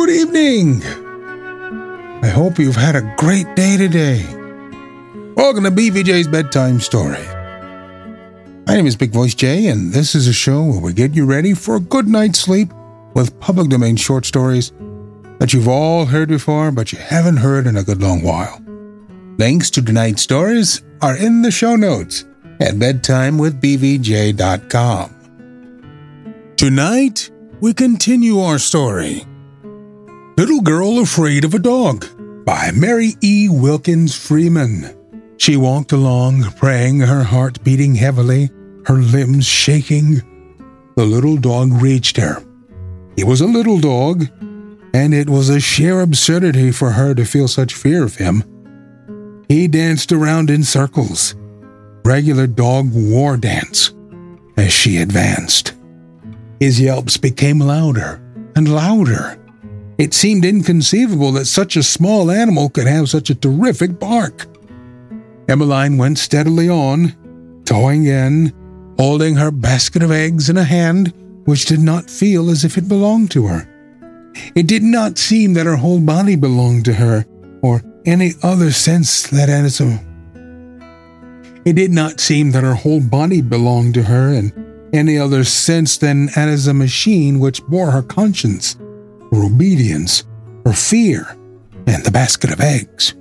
Good evening. I hope you've had a great day today. Welcome to BVJ's Bedtime Story. My name is Big Voice Jay, and this is a show where we get you ready for a good night's sleep with public domain short stories that you've all heard before, but you haven't heard in a good long while. Links to tonight's stories are in the show notes at bedtimewithbvj.com. Tonight, we continue our story. Little Girl Afraid of a Dog by Mary E. Wilkins Freeman. She walked along, praying, her heart beating heavily, her limbs shaking. The little dog reached her. He was a little dog, and it was a sheer absurdity for her to feel such fear of him. He danced around in circles, regular dog war dance, as she advanced. His yelps became louder and louder. It seemed inconceivable that such a small animal could have such a terrific bark. Emmeline went steadily on, toeing in, holding her basket of eggs in a hand which did not feel as if it belonged to her. It did not seem that her whole body belonged to her, or any other sense that as a. It did not seem that her whole body belonged to her, and any other sense than as a machine which bore her conscience, her obedience, her fear, and the basket of eggs.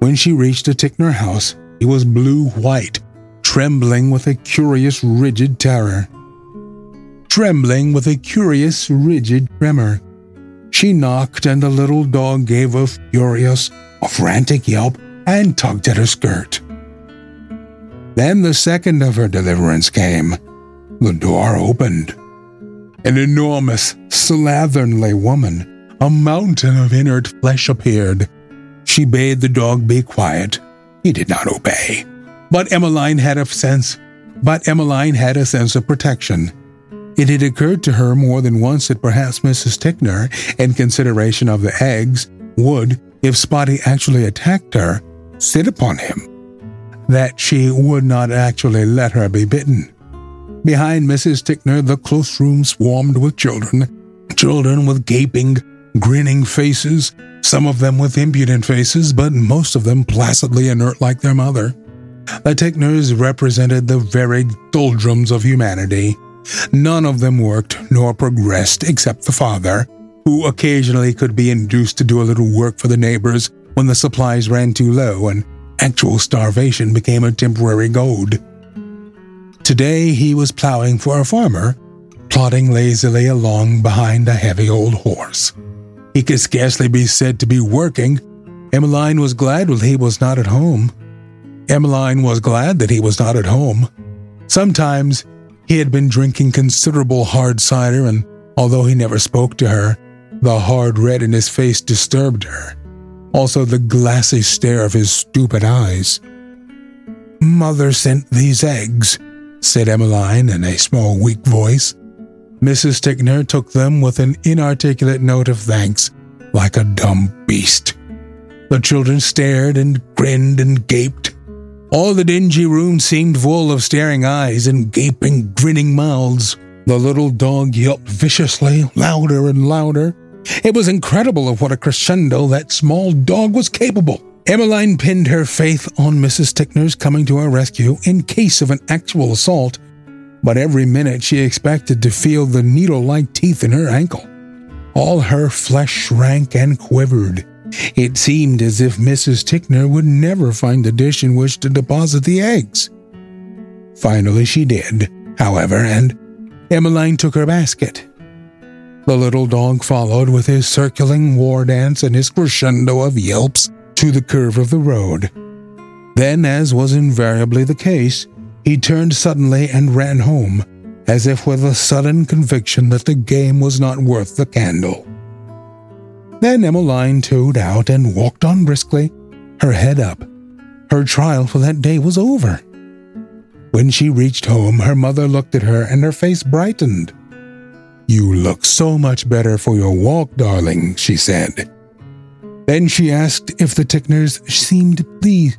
When she reached the Tickner house, it was blue white, trembling with a curious rigid terror. Trembling with a curious rigid tremor. She knocked, and the little dog gave a furious, a frantic yelp and tugged at her skirt. Then the second of her deliverance came. The door opened. An enormous, slatternly woman, a mountain of inert flesh appeared. She bade the dog be quiet. He did not obey. But Emmeline had a sense, but Emmeline had a sense of protection. It had occurred to her more than once that perhaps Mrs. Tickner, in consideration of the eggs, would, if Spotty actually attacked her, sit upon him. That she would not actually let her be bitten. Behind Mrs. Tickner, the close room swarmed with children, children with gaping, grinning faces, some of them with impudent faces, but most of them placidly inert like their mother. The Tickners represented the very doldrums of humanity. None of them worked nor progressed except the father, who occasionally could be induced to do a little work for the neighbors when the supplies ran too low and actual starvation became a temporary goad. Today he was plowing for a farmer, plodding lazily along behind a heavy old horse. He could scarcely be said to be working. Emmeline was glad that he was not at home. Emmeline was glad that he was not at home. Sometimes he had been drinking considerable hard cider, and although he never spoke to her, the hard red in his face disturbed her. Also, the glassy stare of his stupid eyes. Mother sent these eggs, said Emmeline in a small, weak voice. Mrs. Tickner took them with an inarticulate note of thanks, like a dumb beast. The children stared and grinned and gaped. All the dingy room seemed full of staring eyes and gaping, grinning mouths. The little dog yelped viciously, louder and louder. It was incredible of what a crescendo that small dog was capable. Emmeline pinned her faith on Mrs. Tickner's coming to her rescue in case of an actual assault, but every minute she expected to feel the needle like teeth in her ankle. All her flesh shrank and quivered. It seemed as if Mrs. Tickner would never find the dish in which to deposit the eggs. Finally, she did, however, and Emmeline took her basket. The little dog followed with his circling war dance and his crescendo of yelps to the curve of the road. Then, as was invariably the case, he turned suddenly and ran home, as if with a sudden conviction that the game was not worth the candle. Then Emmeline towed out and walked on briskly, her head up. Her trial for that day was over. When she reached home, her mother looked at her and her face brightened. You look so much better for your walk, darling, she said. Then she asked if the Tickners seemed pleased.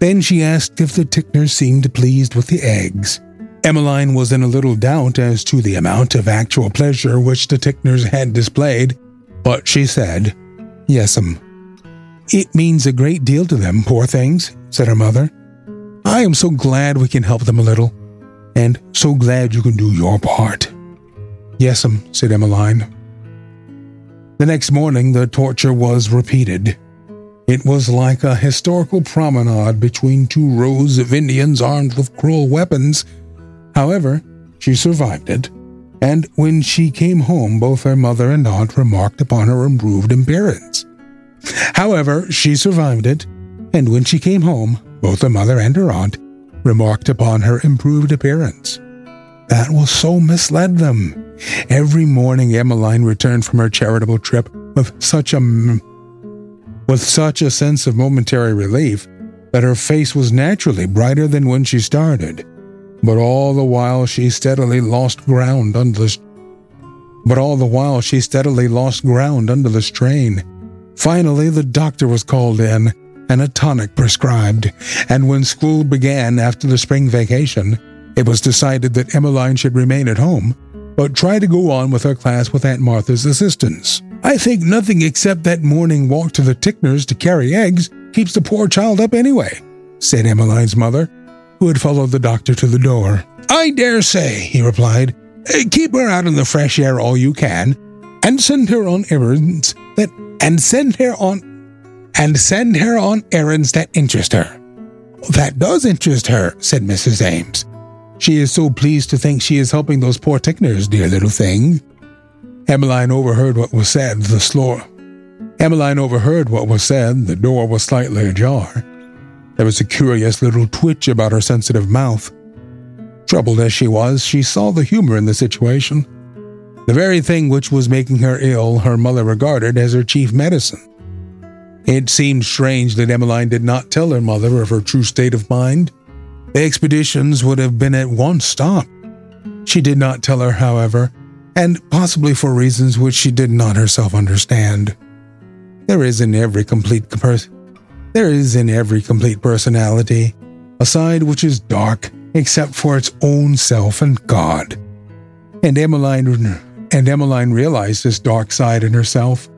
Then she asked if the Tickners seemed pleased with the eggs. Emmeline was in a little doubt as to the amount of actual pleasure which the Tickners had displayed, But she said, Yes'm. Um, it means a great deal to them, poor things, said her mother. I am so glad we can help them a little, and so glad you can do your part. Yes'm, um, said Emmeline. The next morning, the torture was repeated. It was like a historical promenade between two rows of Indians armed with cruel weapons. However, she survived it, and when she came home, both her mother and aunt remarked upon her improved appearance. However, she survived it, and when she came home, both her mother and her aunt remarked upon her improved appearance. That will so misled them. Every morning, Emmeline returned from her charitable trip with such a with such a sense of momentary relief that her face was naturally brighter than when she started. But all the while she steadily lost ground under the but all the while she steadily lost ground under the strain. Finally, the doctor was called in and a tonic prescribed, and when school began after the spring vacation, it was decided that Emmeline should remain at home, but try to go on with her class with Aunt Martha's assistance. I think nothing except that morning walk to the Tickners to carry eggs keeps the poor child up anyway, said Emmeline's mother, who had followed the doctor to the door. I dare say, he replied. Uh, keep her out in the fresh air all you can, and send her on errands that and send her on and send her on errands that interest her. That does interest her, said Mrs. Ames. She is so pleased to think she is helping those poor Tickners, dear little thing. Emmeline overheard what was said. The floor. Emmeline overheard what was said. The door was slightly ajar. There was a curious little twitch about her sensitive mouth. Troubled as she was, she saw the humor in the situation. The very thing which was making her ill, her mother regarded as her chief medicine. It seemed strange that Emmeline did not tell her mother of her true state of mind. The expeditions would have been at once stopped. She did not tell her, however, and possibly for reasons which she did not herself understand. There is in every complete person there is in every complete personality a side which is dark except for its own self and God. And Emmeline and Emmeline realized this dark side in herself,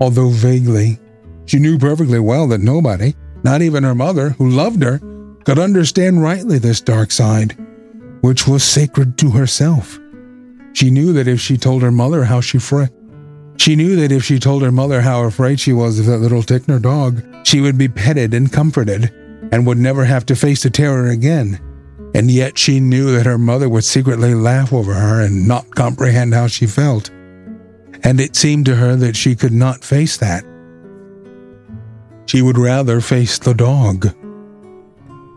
although vaguely. She knew perfectly well that nobody, not even her mother, who loved her, could understand rightly this dark side, which was sacred to herself. She knew that if she told her mother how she fr- she knew that if she told her mother how afraid she was of that little Tickner dog, she would be petted and comforted and would never have to face the terror again. And yet she knew that her mother would secretly laugh over her and not comprehend how she felt. And it seemed to her that she could not face that. She would rather face the dog.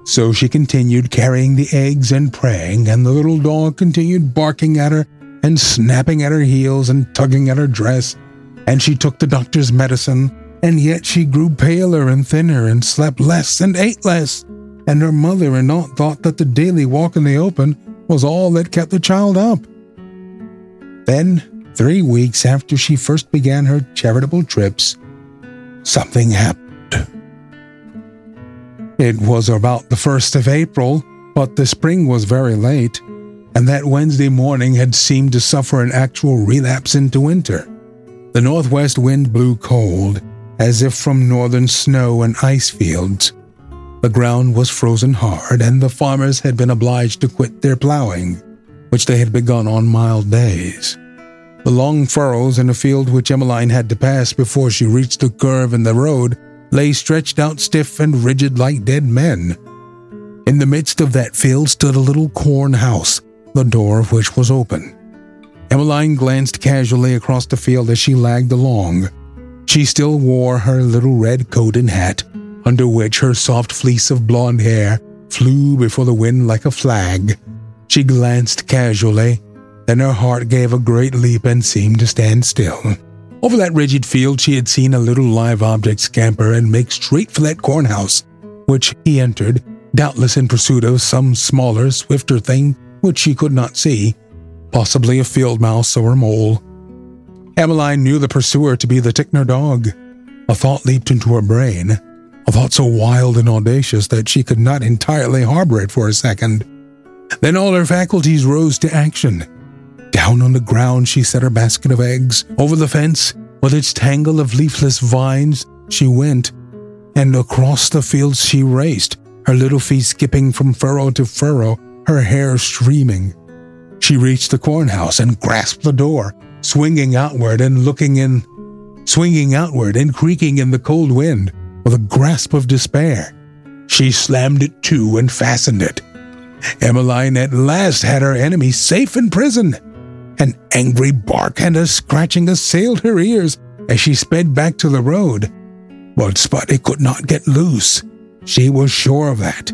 So she continued carrying the eggs and praying, and the little dog continued barking at her and snapping at her heels and tugging at her dress. And she took the doctor's medicine, and yet she grew paler and thinner and slept less and ate less. And her mother and aunt thought that the daily walk in the open was all that kept the child up. Then, three weeks after she first began her charitable trips, something happened. It was about the 1st of April, but the spring was very late, and that Wednesday morning had seemed to suffer an actual relapse into winter. The northwest wind blew cold, as if from northern snow and ice fields. The ground was frozen hard, and the farmers had been obliged to quit their plowing, which they had begun on mild days. The long furrows in a field which Emmeline had to pass before she reached the curve in the road lay stretched out stiff and rigid like dead men. In the midst of that field stood a little corn house, the door of which was open. Emmeline glanced casually across the field as she lagged along. She still wore her little red coat and hat, under which her soft fleece of blonde hair flew before the wind like a flag. She glanced casually, then her heart gave a great leap and seemed to stand still. Over that rigid field, she had seen a little live object scamper and make straight for that cornhouse, which he entered, doubtless in pursuit of some smaller, swifter thing which she could not see, possibly a field mouse or a mole. Emmeline knew the pursuer to be the Tickner dog. A thought leaped into her brain, a thought so wild and audacious that she could not entirely harbor it for a second. Then all her faculties rose to action. Down on the ground, she set her basket of eggs. Over the fence with its tangle of leafless vines, she went, and across the fields she raced, her little feet skipping from furrow to furrow, her hair streaming. She reached the cornhouse and grasped the door, swinging outward and looking in, swinging outward and creaking in the cold wind with a grasp of despair. She slammed it to and fastened it. Emmeline at last had her enemy safe in prison. An angry bark and a scratching assailed her ears as she sped back to the road. But Spotty could not get loose. She was sure of that.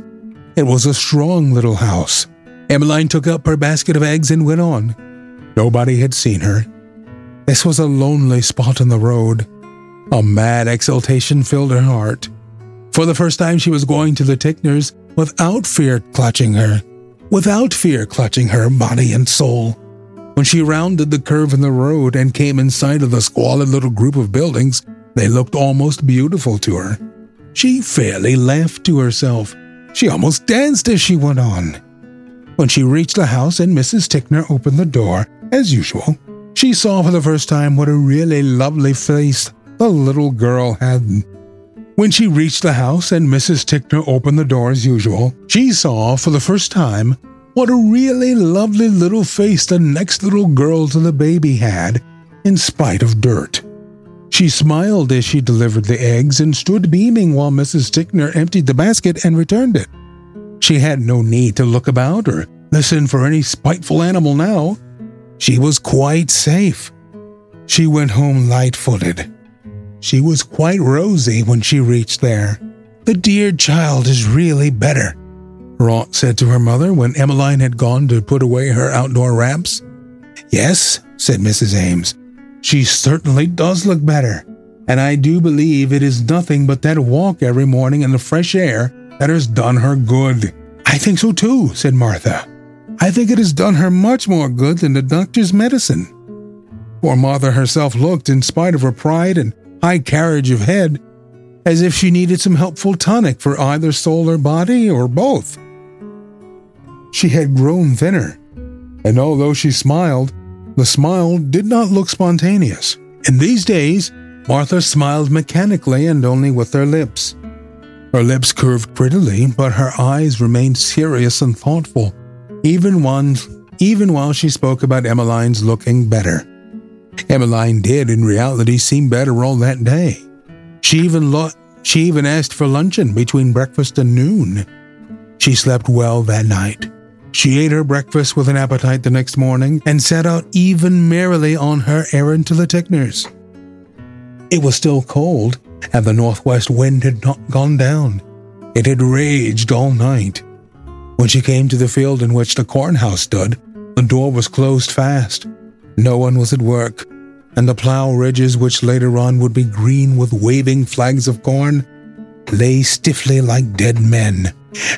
It was a strong little house. Emmeline took up her basket of eggs and went on. Nobody had seen her. This was a lonely spot on the road. A mad exultation filled her heart. For the first time, she was going to the Tickners without fear clutching her, without fear clutching her body and soul. When she rounded the curve in the road and came in sight of the squalid little group of buildings, they looked almost beautiful to her. She fairly laughed to herself. She almost danced as she went on. When she reached the house and Mrs. Tickner opened the door, as usual, she saw for the first time what a really lovely face the little girl had. When she reached the house and Mrs. Tickner opened the door as usual, she saw for the first time what a really lovely little face the next little girl to the baby had, in spite of dirt. She smiled as she delivered the eggs and stood beaming while Mrs. Tickner emptied the basket and returned it. She had no need to look about or listen for any spiteful animal now. She was quite safe. She went home light footed. She was quite rosy when she reached there. The dear child is really better, Rot said to her mother when Emmeline had gone to put away her outdoor wraps. Yes, said Mrs. Ames, she certainly does look better, and I do believe it is nothing but that walk every morning in the fresh air that has done her good. I think so too, said Martha. I think it has done her much more good than the doctor's medicine. Poor Martha herself looked, in spite of her pride and high carriage of head, as if she needed some helpful tonic for either soul or body, or both. She had grown thinner, and although she smiled, the smile did not look spontaneous. In these days, Martha smiled mechanically and only with her lips. Her lips curved prettily, but her eyes remained serious and thoughtful, even, one, even while she spoke about Emmeline's looking better. Emmeline did, in reality, seem better all that day. She even, lo- she even asked for luncheon between breakfast and noon. She slept well that night. She ate her breakfast with an appetite the next morning and set out even merrily on her errand to the Tickners. It was still cold, and the northwest wind had not gone down. It had raged all night. When she came to the field in which the corn house stood, the door was closed fast. No one was at work, and the plough ridges, which later on would be green with waving flags of corn, lay stiffly like dead men,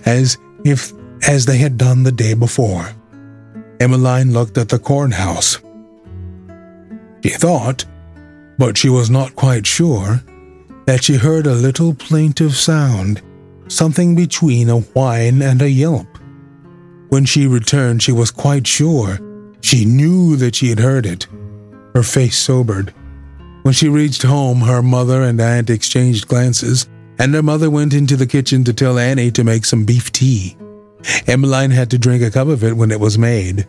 as if as they had done the day before. Emmeline looked at the cornhouse. She thought, but she was not quite sure, that she heard a little plaintive sound, something between a whine and a yelp. When she returned, she was quite sure. She knew that she had heard it. Her face sobered. When she reached home, her mother and aunt exchanged glances, and her mother went into the kitchen to tell Annie to make some beef tea. Emmeline had to drink a cup of it when it was made.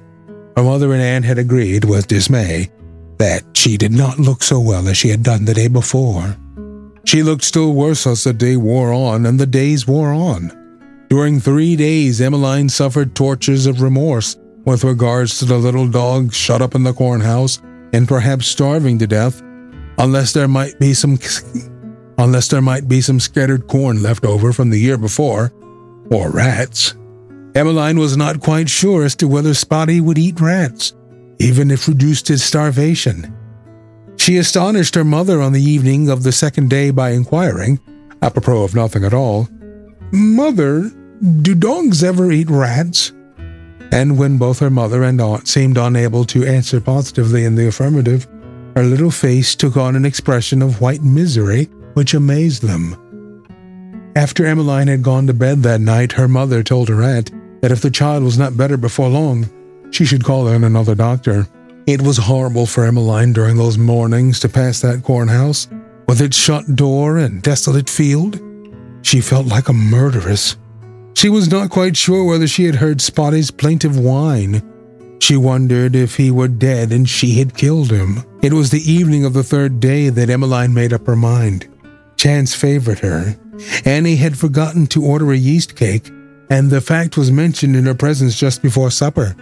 Her mother and aunt had agreed, with dismay, that she did not look so well as she had done the day before. She looked still worse as the day wore on and the days wore on. During three days, Emmeline suffered tortures of remorse with regards to the little dog shut up in the cornhouse and perhaps starving to death, unless there might be some unless there might be some scattered corn left over from the year before, or rats. Emmeline was not quite sure as to whether Spotty would eat rats, even if reduced to starvation. She astonished her mother on the evening of the second day by inquiring, apropos of nothing at all, Mother, do dogs ever eat rats? And when both her mother and aunt seemed unable to answer positively in the affirmative, her little face took on an expression of white misery which amazed them. After Emmeline had gone to bed that night, her mother told her aunt that if the child was not better before long, she should call in another doctor. It was horrible for Emmeline during those mornings to pass that cornhouse, with its shut door and desolate field. She felt like a murderess. She was not quite sure whether she had heard Spotty's plaintive whine. She wondered if he were dead and she had killed him. It was the evening of the third day that Emmeline made up her mind. Chance favored her. Annie had forgotten to order a yeast cake, and the fact was mentioned in her presence just before supper.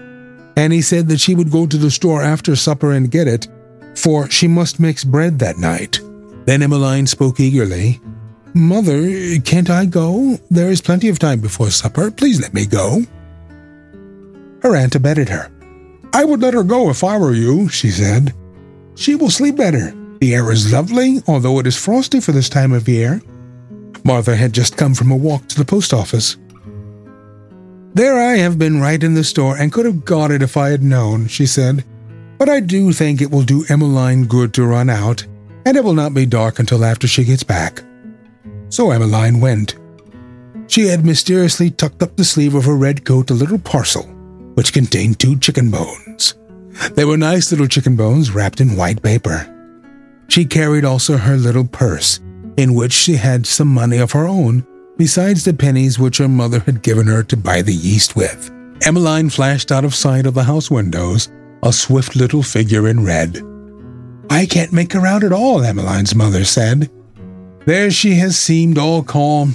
Annie said that she would go to the store after supper and get it, for she must mix bread that night. Then Emmeline spoke eagerly. Mother, can't I go? There is plenty of time before supper. Please let me go. Her aunt abetted her. I would let her go if I were you, she said. She will sleep better. The air is lovely, although it is frosty for this time of year. Martha had just come from a walk to the post office. There I have been right in the store and could have got it if I had known, she said. But I do think it will do Emmeline good to run out, and it will not be dark until after she gets back. So Emmeline went. She had mysteriously tucked up the sleeve of her red coat a little parcel, which contained two chicken bones. They were nice little chicken bones wrapped in white paper. She carried also her little purse, in which she had some money of her own, besides the pennies which her mother had given her to buy the yeast with. Emmeline flashed out of sight of the house windows, a swift little figure in red. I can't make her out at all, Emmeline's mother said. There she has seemed all calm.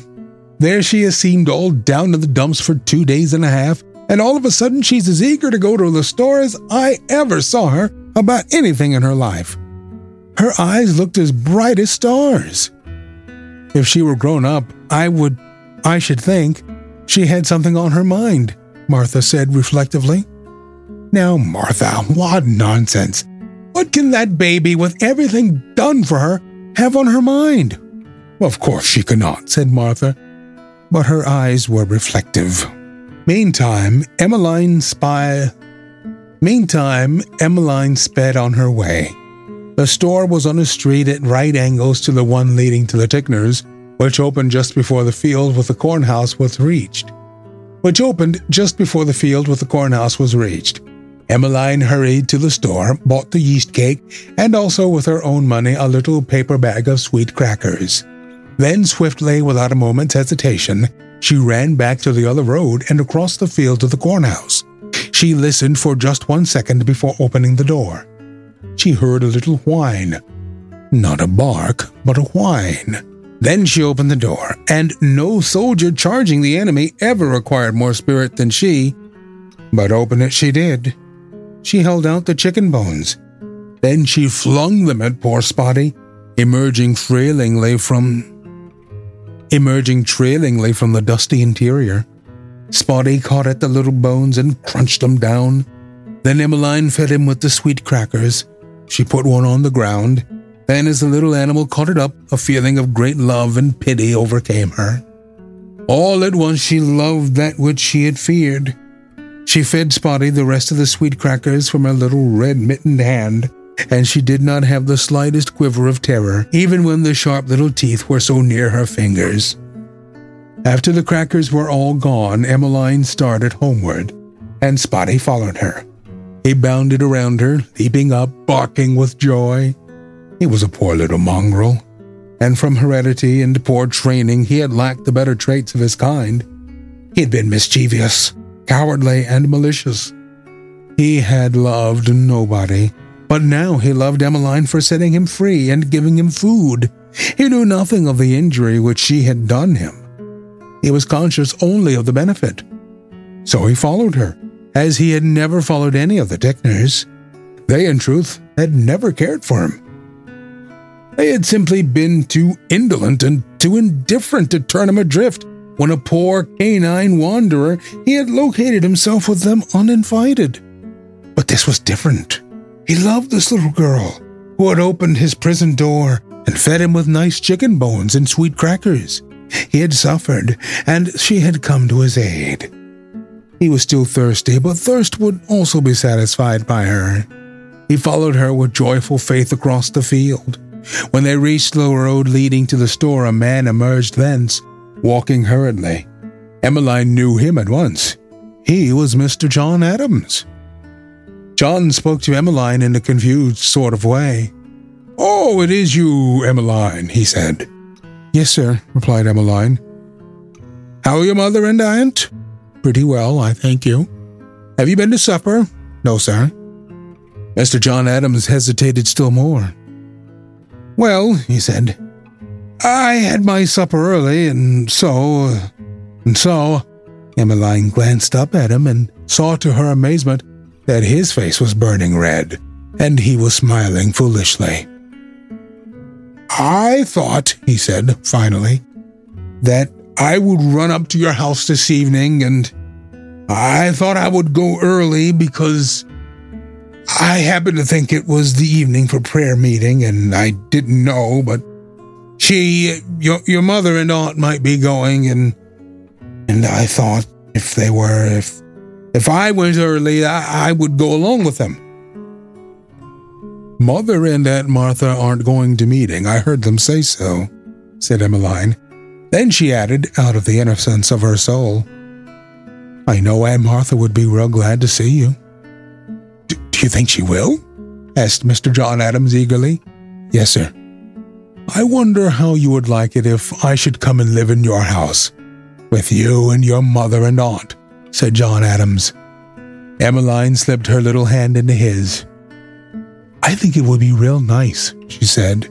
There she has seemed all down in the dumps for two days and a half, and all of a sudden she's as eager to go to the store as I ever saw her about anything in her life. Her eyes looked as bright as stars. If she were grown up, I would, I should think, she had something on her mind, Martha said reflectively. Now, Martha, what nonsense. What can that baby, with everything done for her, have on her mind? Of course she cannot, said Martha, but her eyes were reflective. Meantime, Emmeline spy. Meantime, Emmeline sped on her way. The store was on a street at right angles to the one leading to the Tickners, which opened just before the field with the cornhouse was reached. Which opened just before the field with the cornhouse was reached. Emmeline hurried to the store, bought the yeast cake, and also with her own money a little paper bag of sweet crackers. Then, swiftly, without a moment's hesitation, she ran back to the other road and across the field to the cornhouse. She listened for just one second before opening the door she heard a little whine. Not a bark, but a whine. Then she opened the door, and no soldier charging the enemy ever required more spirit than she. But open it she did. She held out the chicken bones. Then she flung them at poor Spotty, emerging trailingly from emerging trailingly from the dusty interior. Spotty caught at the little bones and crunched them down. Then Emmeline fed him with the sweet crackers, she put one on the ground, and as the little animal caught it up, a feeling of great love and pity overcame her. All at once she loved that which she had feared. She fed Spotty the rest of the sweet crackers from her little red mittened hand, and she did not have the slightest quiver of terror, even when the sharp little teeth were so near her fingers. After the crackers were all gone, Emmeline started homeward, and Spotty followed her. He bounded around her, leaping up, barking with joy. He was a poor little mongrel, and from heredity and poor training, he had lacked the better traits of his kind. He had been mischievous, cowardly, and malicious. He had loved nobody, but now he loved Emmeline for setting him free and giving him food. He knew nothing of the injury which she had done him. He was conscious only of the benefit. So he followed her, as he had never followed any of the Tickners. They, in truth, had never cared for him. They had simply been too indolent and too indifferent to turn him adrift when a poor canine wanderer he had located himself with them uninvited. But this was different. He loved this little girl who had opened his prison door and fed him with nice chicken bones and sweet crackers. He had suffered, and she had come to his aid. He was still thirsty, but thirst would also be satisfied by her. He followed her with joyful faith across the field. When they reached the road leading to the store, a man emerged thence, walking hurriedly. Emmeline knew him at once. He was Mr. John Adams. John spoke to Emmeline in a confused sort of way. Oh, it is you, Emmeline, he said. Yes, sir, replied Emmeline. How are your mother and aunt? Pretty well, I thank you. Have you been to supper? No, sir. Mr. John Adams hesitated still more. Well, he said, I had my supper early, and so. and so. Emmeline glanced up at him and saw to her amazement that his face was burning red, and he was smiling foolishly. I thought, he said finally, that I would run up to your house this evening, and I thought I would go early because I happened to think it was the evening for prayer meeting, and I didn't know, but she, your, your mother and aunt might be going, and and I thought if they were, if if I went early, I, I would go along with them. Mother and Aunt Martha aren't going to meeting. I heard them say so, said Emmeline. Then she added, out of the innocence of her soul, I know Aunt Martha would be real glad to see you. D- do you think she will? asked Mr. John Adams eagerly. Yes, sir. I wonder how you would like it if I should come and live in your house, with you and your mother and aunt, said John Adams. Emmeline slipped her little hand into his. I think it would be real nice, she said.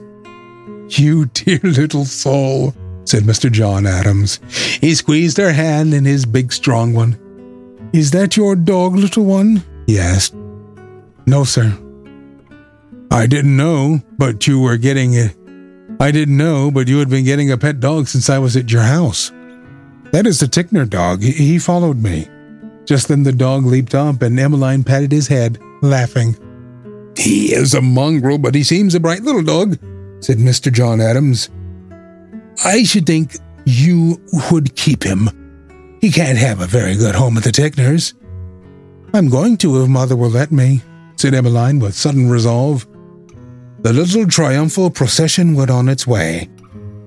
You dear little soul, said Mr. John Adams. He squeezed her hand in his big, strong one. Is that your dog, little one? he asked. No, sir. I didn't know, but you were getting it. I didn't know, but you had been getting a pet dog since I was at your house. That is the Tickner dog. He, followed me. Just then the dog leaped up, and Emmeline patted his head, laughing. He is a mongrel, but he seems a bright little dog, said Mr. John Adams. I should think you would keep him. He can't have a very good home at the Tickners. I'm going to if Mother will let me, said Emmeline with sudden resolve. The little triumphal procession went on its way.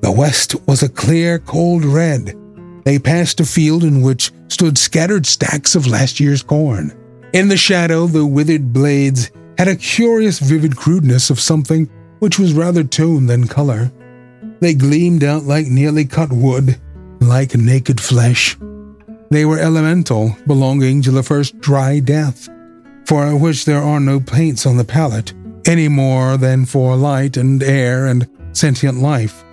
The west was a clear, cold red. They passed a field in which stood scattered stacks of last year's corn. In the shadow, the withered blades had a curious, vivid crudeness of something which was rather tone than color. They gleamed out like nearly cut wood, like naked flesh. They were elemental, belonging to the first dry death, for which there are no paints on the palette, any more than for light and air and sentient life.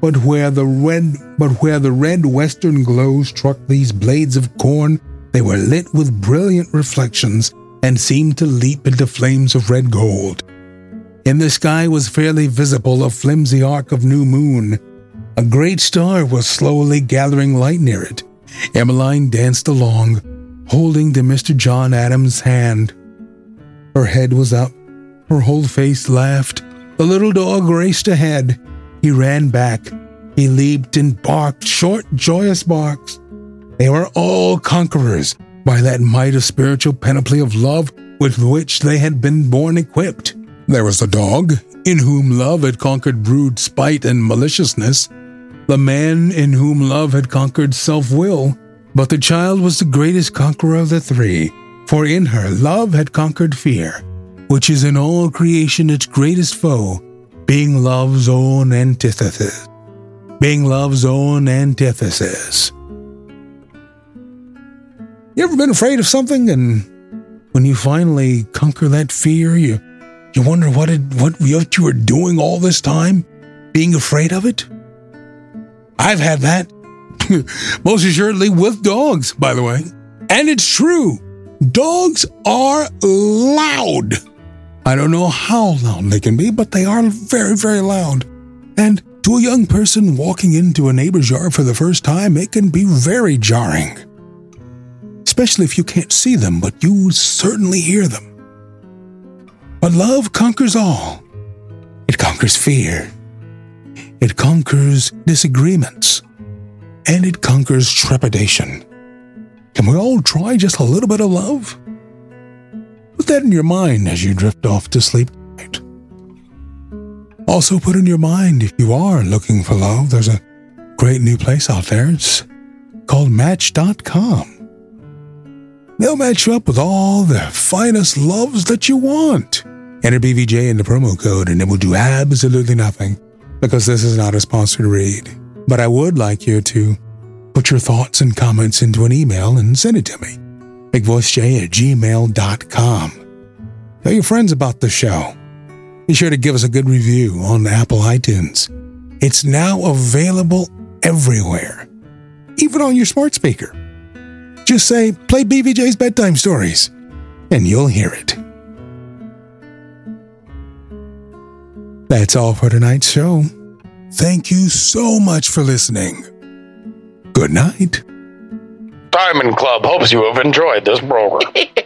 But where the red but where the red western glow struck these blades of corn, they were lit with brilliant reflections and seemed to leap into flames of red gold. In the sky was fairly visible a flimsy arc of new moon. A great star was slowly gathering light near it. Emmeline danced along, holding to Mr. John Adams' hand. Her head was up, her whole face laughed. The little dog raced ahead. He ran back. He leaped and barked short, joyous barks. They were all conquerors, by that might of spiritual panoply of love with which they had been born equipped. There was the dog, in whom love had conquered brood spite and maliciousness, the man in whom love had conquered self will. But the child was the greatest conqueror of the three, for in her love had conquered fear, which is in all creation its greatest foe, being love's own antithesis. Being love's own antithesis. You ever been afraid of something and when you finally conquer that fear, you you wonder what it what, what you were doing all this time, being afraid of it? I've had that. Most assuredly with dogs, by the way. And it's true. Dogs are loud. I don't know how loud they can be, but they are very, very loud. And to a young person walking into a neighbor's yard for the first time, it can be very jarring especially if you can't see them, but you certainly hear them. But love conquers all. It conquers fear. It conquers disagreements. And it conquers trepidation. Can we all try just a little bit of love? Put that in your mind as you drift off to sleep tonight. Also, put in your mind if you are looking for love, there's a great new place out there. It's called Match.com. They'll match you up with all the finest loves that you want. Enter BVJ in the promo code and it will do absolutely nothing because this is not a sponsored read. But I would like you to put your thoughts and comments into an email and send it to me. BigVoiceJ at gmail.com. Tell your friends about the show. Be sure to give us a good review on Apple iTunes. It's now available everywhere, even on your smart speaker. Just say, play BVJ's bedtime stories, and you'll hear it. That's all for tonight's show. Thank you so much for listening. Good night. Diamond Club hopes you have enjoyed this program.